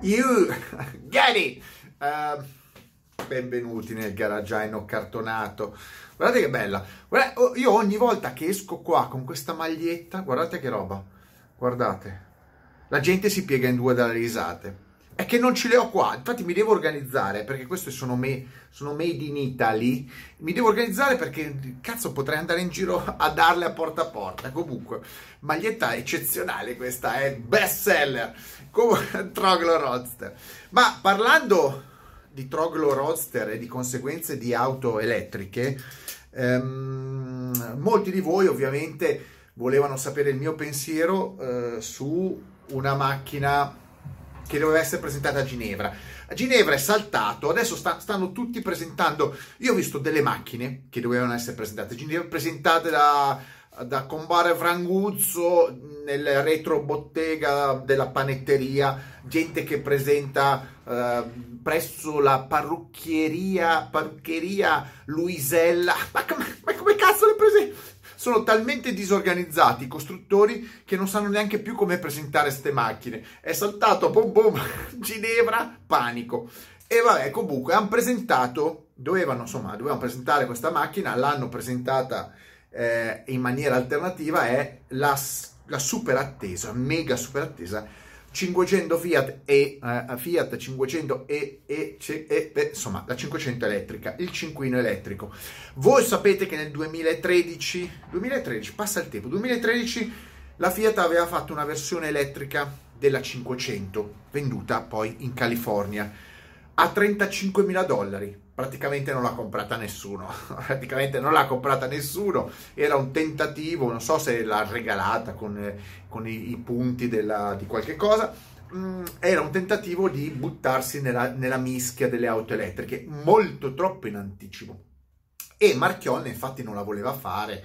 You, Gary! Uh, benvenuti nel garagiaino cartonato. Guardate che bella. Guardate, io ogni volta che esco qua con questa maglietta, guardate che roba. Guardate. La gente si piega in due dalle risate. È che non ce le ho qua, infatti mi devo organizzare perché queste sono, me, sono made in Italy. Mi devo organizzare perché cazzo potrei andare in giro a darle a porta a porta. Comunque, maglietta eccezionale questa, è best seller. Come Troglo Roadster. Ma parlando di Troglo Roadster e di conseguenze di auto elettriche, ehm, molti di voi ovviamente volevano sapere il mio pensiero eh, su una macchina che doveva essere presentata a Ginevra. A Ginevra è saltato, adesso sta, stanno tutti presentando. Io ho visto delle macchine che dovevano essere presentate a Ginevra, presentate da, da Combare Franguzzo nel retro bottega della panetteria, gente che presenta eh, presso la parrucchieria, parrucchieria Luisella. Ma come, ma come cazzo le presenta? Sono talmente disorganizzati i costruttori che non sanno neanche più come presentare queste macchine. È saltato, boom boom, Ginevra, panico. E vabbè, comunque, hanno presentato, dovevano, insomma, dovevano presentare questa macchina, l'hanno presentata eh, in maniera alternativa, è la, la super attesa, mega super attesa 500 Fiat e uh, Fiat 500 e, e, e, e, insomma la 500 elettrica, il cinquino elettrico. Voi sapete che nel 2013, 2013 passa il tempo, 2013 la Fiat aveva fatto una versione elettrica della 500 venduta poi in California a 35 mila dollari praticamente non l'ha comprata nessuno, praticamente non l'ha comprata nessuno, era un tentativo, non so se l'ha regalata con, con i, i, punti della, di qualche cosa, mm, era un tentativo di buttarsi nella, nella, mischia delle auto elettriche, molto troppo in anticipo. E Marchionne infatti non la voleva fare,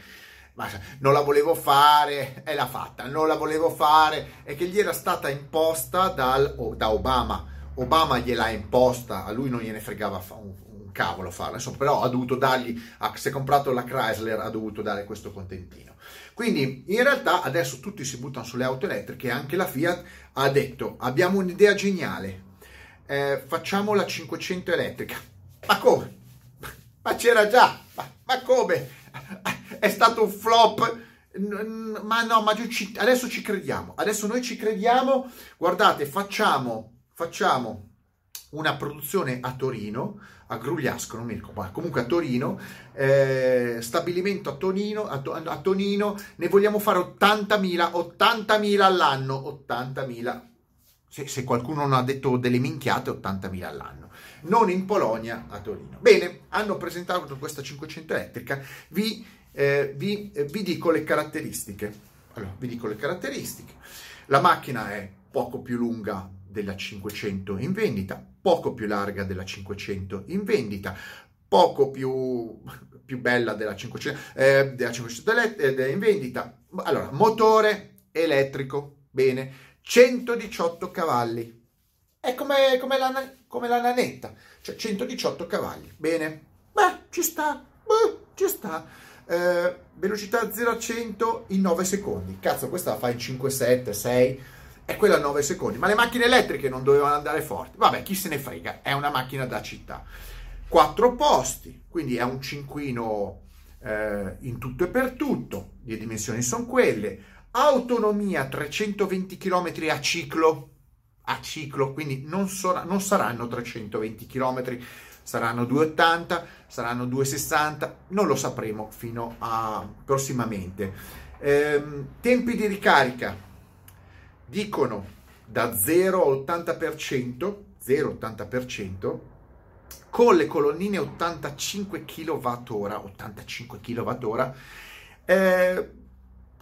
ma non la volevo fare e l'ha fatta, non la volevo fare, e che gli era stata imposta dal, da Obama. Obama gliel'ha imposta, a lui non gliene fregava un, cavolo farlo, insomma, però ha dovuto dargli, se ha comprato la Chrysler ha dovuto dare questo contentino. Quindi in realtà adesso tutti si buttano sulle auto elettriche e anche la Fiat ha detto abbiamo un'idea geniale, eh, facciamo la 500 elettrica. Ma come? Ma c'era già, ma, ma come? È stato un flop ma no, ma adesso ci crediamo, adesso noi ci crediamo, guardate, facciamo, facciamo una produzione a Torino, a Grugliasco, non mi ricordo, ma comunque a Torino, eh, stabilimento a Tonino, a, a, Tonino, ne vogliamo fare 80.000, 80.000 all'anno, 80.000, se, se, qualcuno non ha detto delle minchiate, 80.000 all'anno, non in Polonia, a Torino. Bene, hanno presentato questa 500 elettrica, vi, eh, vi, eh, vi dico le caratteristiche. Allora, vi dico le caratteristiche. La macchina è poco più lunga della 500 in vendita, poco più larga della 500 in vendita, poco più, più bella della 500, eh, della 500 ele- in vendita. Allora, motore elettrico, bene, 118 cavalli. È come, come, la, come la nanetta, cioè 118 cavalli, bene. Beh, ci sta, beh, ci sta. Eh, velocità 0 a 100 in 9 secondi. Cazzo, questa la fa in 5, 7, 6 e quella a 9 secondi. Ma le macchine elettriche non dovevano andare forti. Vabbè, chi se ne frega, è una macchina da città. Quattro posti, quindi è un cinquino eh, in tutto e per tutto, le dimensioni sono quelle. Autonomia 320 km a ciclo, a ciclo, quindi non, so, non saranno 320 km, saranno 280, saranno 260, non lo sapremo fino a prossimamente. Ehm, tempi di ricarica dicono da 0 all'80%, 0-80%, con le colonnine 85 kWh, 85 kWh, eh,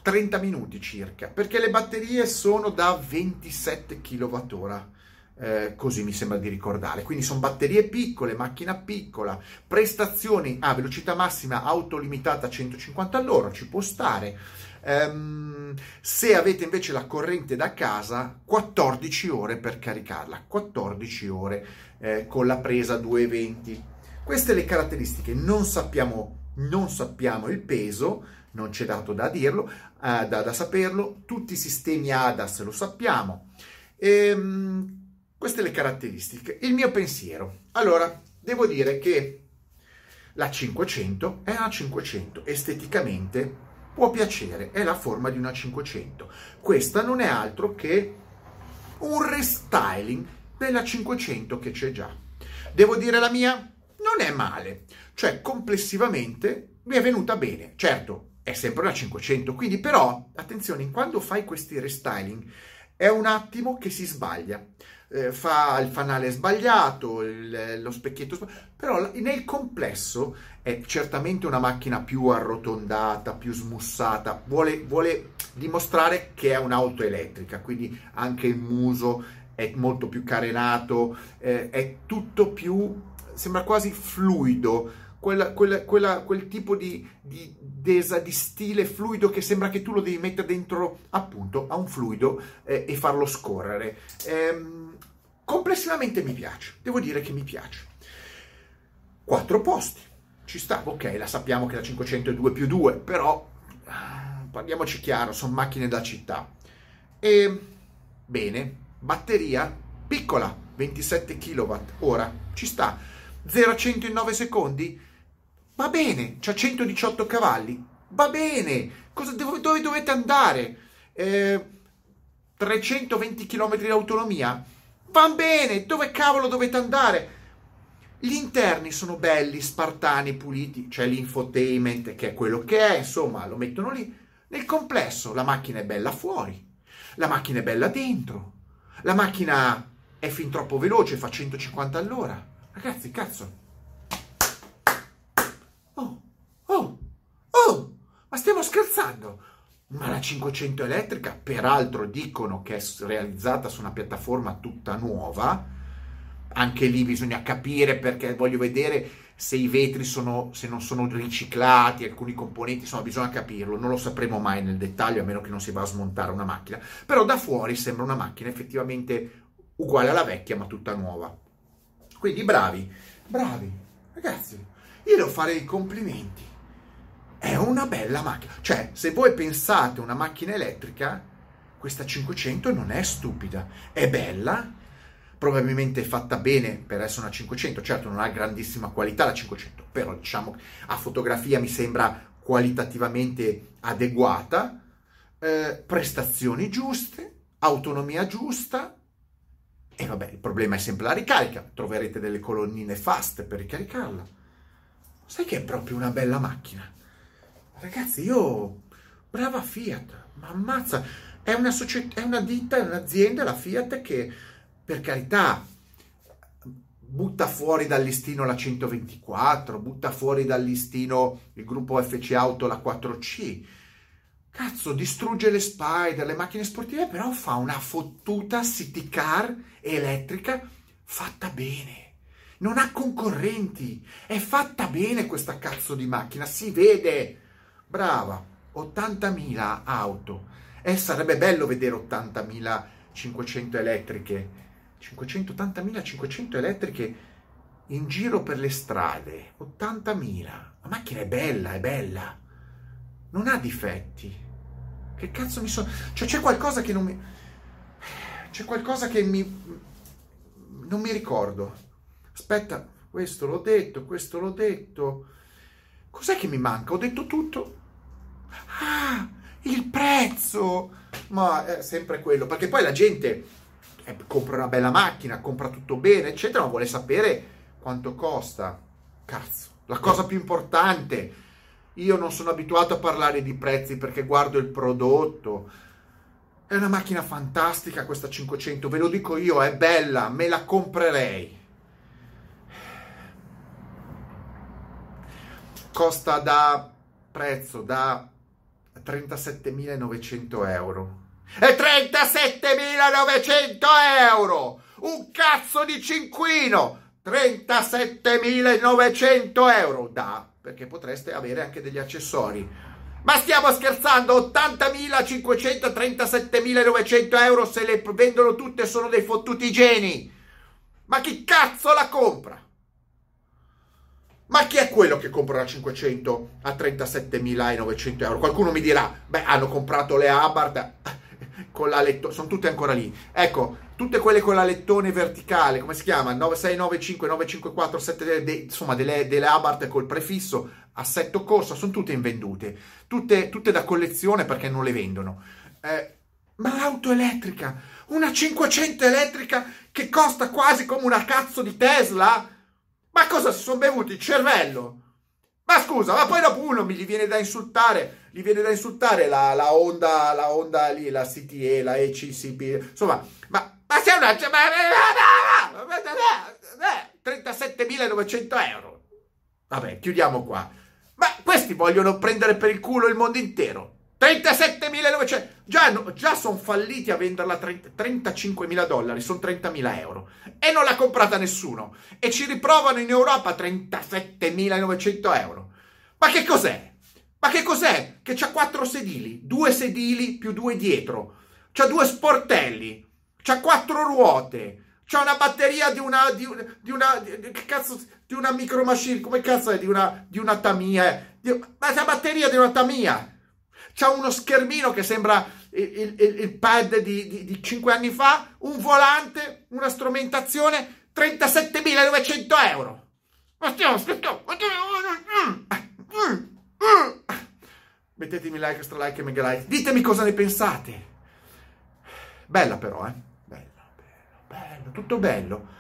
30 minuti circa, perché le batterie sono da 27 kWh. Eh, così mi sembra di ricordare. Quindi sono batterie piccole, macchina piccola, prestazioni a velocità massima autolimitata a 150 all'ora, ci può stare. Um, se avete invece la corrente da casa, 14 ore per caricarla, 14 ore eh, con la presa 220. Queste le caratteristiche, non sappiamo, non sappiamo il peso, non c'è dato da dirlo, eh, da, da, saperlo, tutti i sistemi ADAS lo sappiamo. Ehm, queste le caratteristiche. Il mio pensiero. Allora, devo dire che la 500 è una 500, esteticamente può piacere, è la forma di una 500. Questa non è altro che un restyling della 500 che c'è già. Devo dire la mia? Non è male, cioè complessivamente mi è venuta bene. Certo, è sempre una 500, quindi però, attenzione, quando fai questi restyling è un attimo che si sbaglia eh, fa il fanale sbagliato, il, lo specchietto sbagliato, però nel complesso è certamente una macchina più arrotondata, più smussata, vuole, vuole dimostrare che è un'auto elettrica, quindi anche il muso è molto più carenato, eh, è tutto più, sembra quasi fluido, quella, quella, quella, quel tipo di, di, desa, di stile fluido che sembra che tu lo devi mettere dentro appunto a un fluido eh, e farlo scorrere. Ehm, complessivamente mi piace, devo dire che mi piace. Quattro posti, ci sta, ok, la sappiamo che la 500 è 2 più 2, però ah, parliamoci chiaro, sono macchine da città. E bene, batteria piccola, 27 kWh, ci sta. 0 a 100 in 9 secondi? Va bene, c'ha 118 cavalli. Va bene. Cosa, dove, dove dovete andare? Eh, 320 km di autonomia? Va bene. Dove cavolo dovete andare? Gli interni sono belli, spartani, puliti. C'è l'infotainment che è quello che è, insomma, lo mettono lì. Nel complesso la macchina è bella fuori. La macchina è bella dentro. La macchina è fin troppo veloce, fa 150 all'ora. Ragazzi, cazzo, Ma stiamo scherzando? Ma la 500 elettrica, peraltro dicono che è realizzata su una piattaforma tutta nuova, anche lì bisogna capire perché voglio vedere se i vetri sono, se non sono riciclati, alcuni componenti, insomma bisogna capirlo, non lo sapremo mai nel dettaglio a meno che non si va a smontare una macchina, però da fuori sembra una macchina effettivamente uguale alla vecchia ma tutta nuova. Quindi bravi, bravi, ragazzi, io devo fare i complimenti è una bella macchina. Cioè, se voi pensate a una macchina elettrica, questa 500 non è stupida, è bella, probabilmente fatta bene per essere una 500, certo non ha grandissima qualità la 500, però diciamo a fotografia mi sembra qualitativamente adeguata, eh, prestazioni giuste, autonomia giusta, e vabbè, il problema è sempre la ricarica, troverete delle colonnine fast per ricaricarla. Sai che è proprio una bella macchina? Ragazzi, io... Brava Fiat, ma ammazza, è una, società, è una ditta, è un'azienda, la Fiat, che per carità butta fuori dal listino la 124, butta fuori dal listino il gruppo FC Auto la 4C. Cazzo, distrugge le Spider, le macchine sportive, però fa una fottuta city car elettrica fatta bene. Non ha concorrenti. È fatta bene questa cazzo di macchina, si vede. Brava, 80.000 auto. E sarebbe bello vedere 80.500 elettriche. 580.500 elettriche in giro per le strade. 80.000. La macchina è bella, è bella. Non ha difetti. Che cazzo mi sono... Cioè c'è qualcosa che non mi... C'è qualcosa che mi... Non mi ricordo. Aspetta, questo l'ho detto, questo l'ho detto. Cos'è che mi manca? Ho detto tutto. Ah, il prezzo! Ma è sempre quello, perché poi la gente eh, compra una bella macchina, compra tutto bene, eccetera, ma vuole sapere quanto costa. Cazzo, la cosa più importante. Io non sono abituato a parlare di prezzi perché guardo il prodotto. È una macchina fantastica questa 500, ve lo dico io, è bella, me la comprerei. Costa da prezzo da 37.900 euro. E 37.900 euro! Un cazzo di cinquino! 37.900 euro! Da, perché potreste avere anche degli accessori. Ma stiamo scherzando? 80.500, 37.900 euro se le vendono tutte sono dei fottuti geni! Ma chi cazzo la compra? Ma chi è quello che compra la 500 a 37.900 euro? Qualcuno mi dirà, beh, hanno comprato le Abarth con la lettone, sono tutte ancora lì. Ecco, tutte quelle con la lettone verticale, come si chiama? 9695, 954, 7, de, insomma, delle, delle Abarth col prefisso assetto corso, sono tutte invendute, tutte, tutte da collezione perché non le vendono. Eh, ma l'auto elettrica, una 500 elettrica che costa quasi come una cazzo di Tesla? Ma cosa si sono bevuti il cervello? Ma scusa, ma poi dopo uno mi gli viene da insultare, gli viene da insultare la, la Honda, la Honda lì, la CTE, la ECCP, insomma, ma, ma c'è una... 37.900 euro. Vabbè, chiudiamo qua. Ma questi vogliono prendere per il culo il mondo intero. 37.900 già, no, già sono falliti a venderla a 35.000 dollari sono 30.000 euro. E non l'ha comprata nessuno. E ci riprovano in Europa 37.900 euro. Ma che cos'è? ma che cos'è? che c'ha quattro sedili due sedili più due dietro. C'ha due sportelli c'ha quattro ruote c'ha una batteria di una di, di una di, che cazzo di una micro machine come cazzo è di una di una Tamiya di, ma c'ha batteria di una Tamiya c'ha uno schermino che sembra il, il, il pad di, di, di, 5 anni fa, un volante, una strumentazione, 37.900 euro. Mettetemi like, extra like e mega like. Ditemi cosa ne pensate. Bella però, eh? Bello, bello, bello, tutto bello.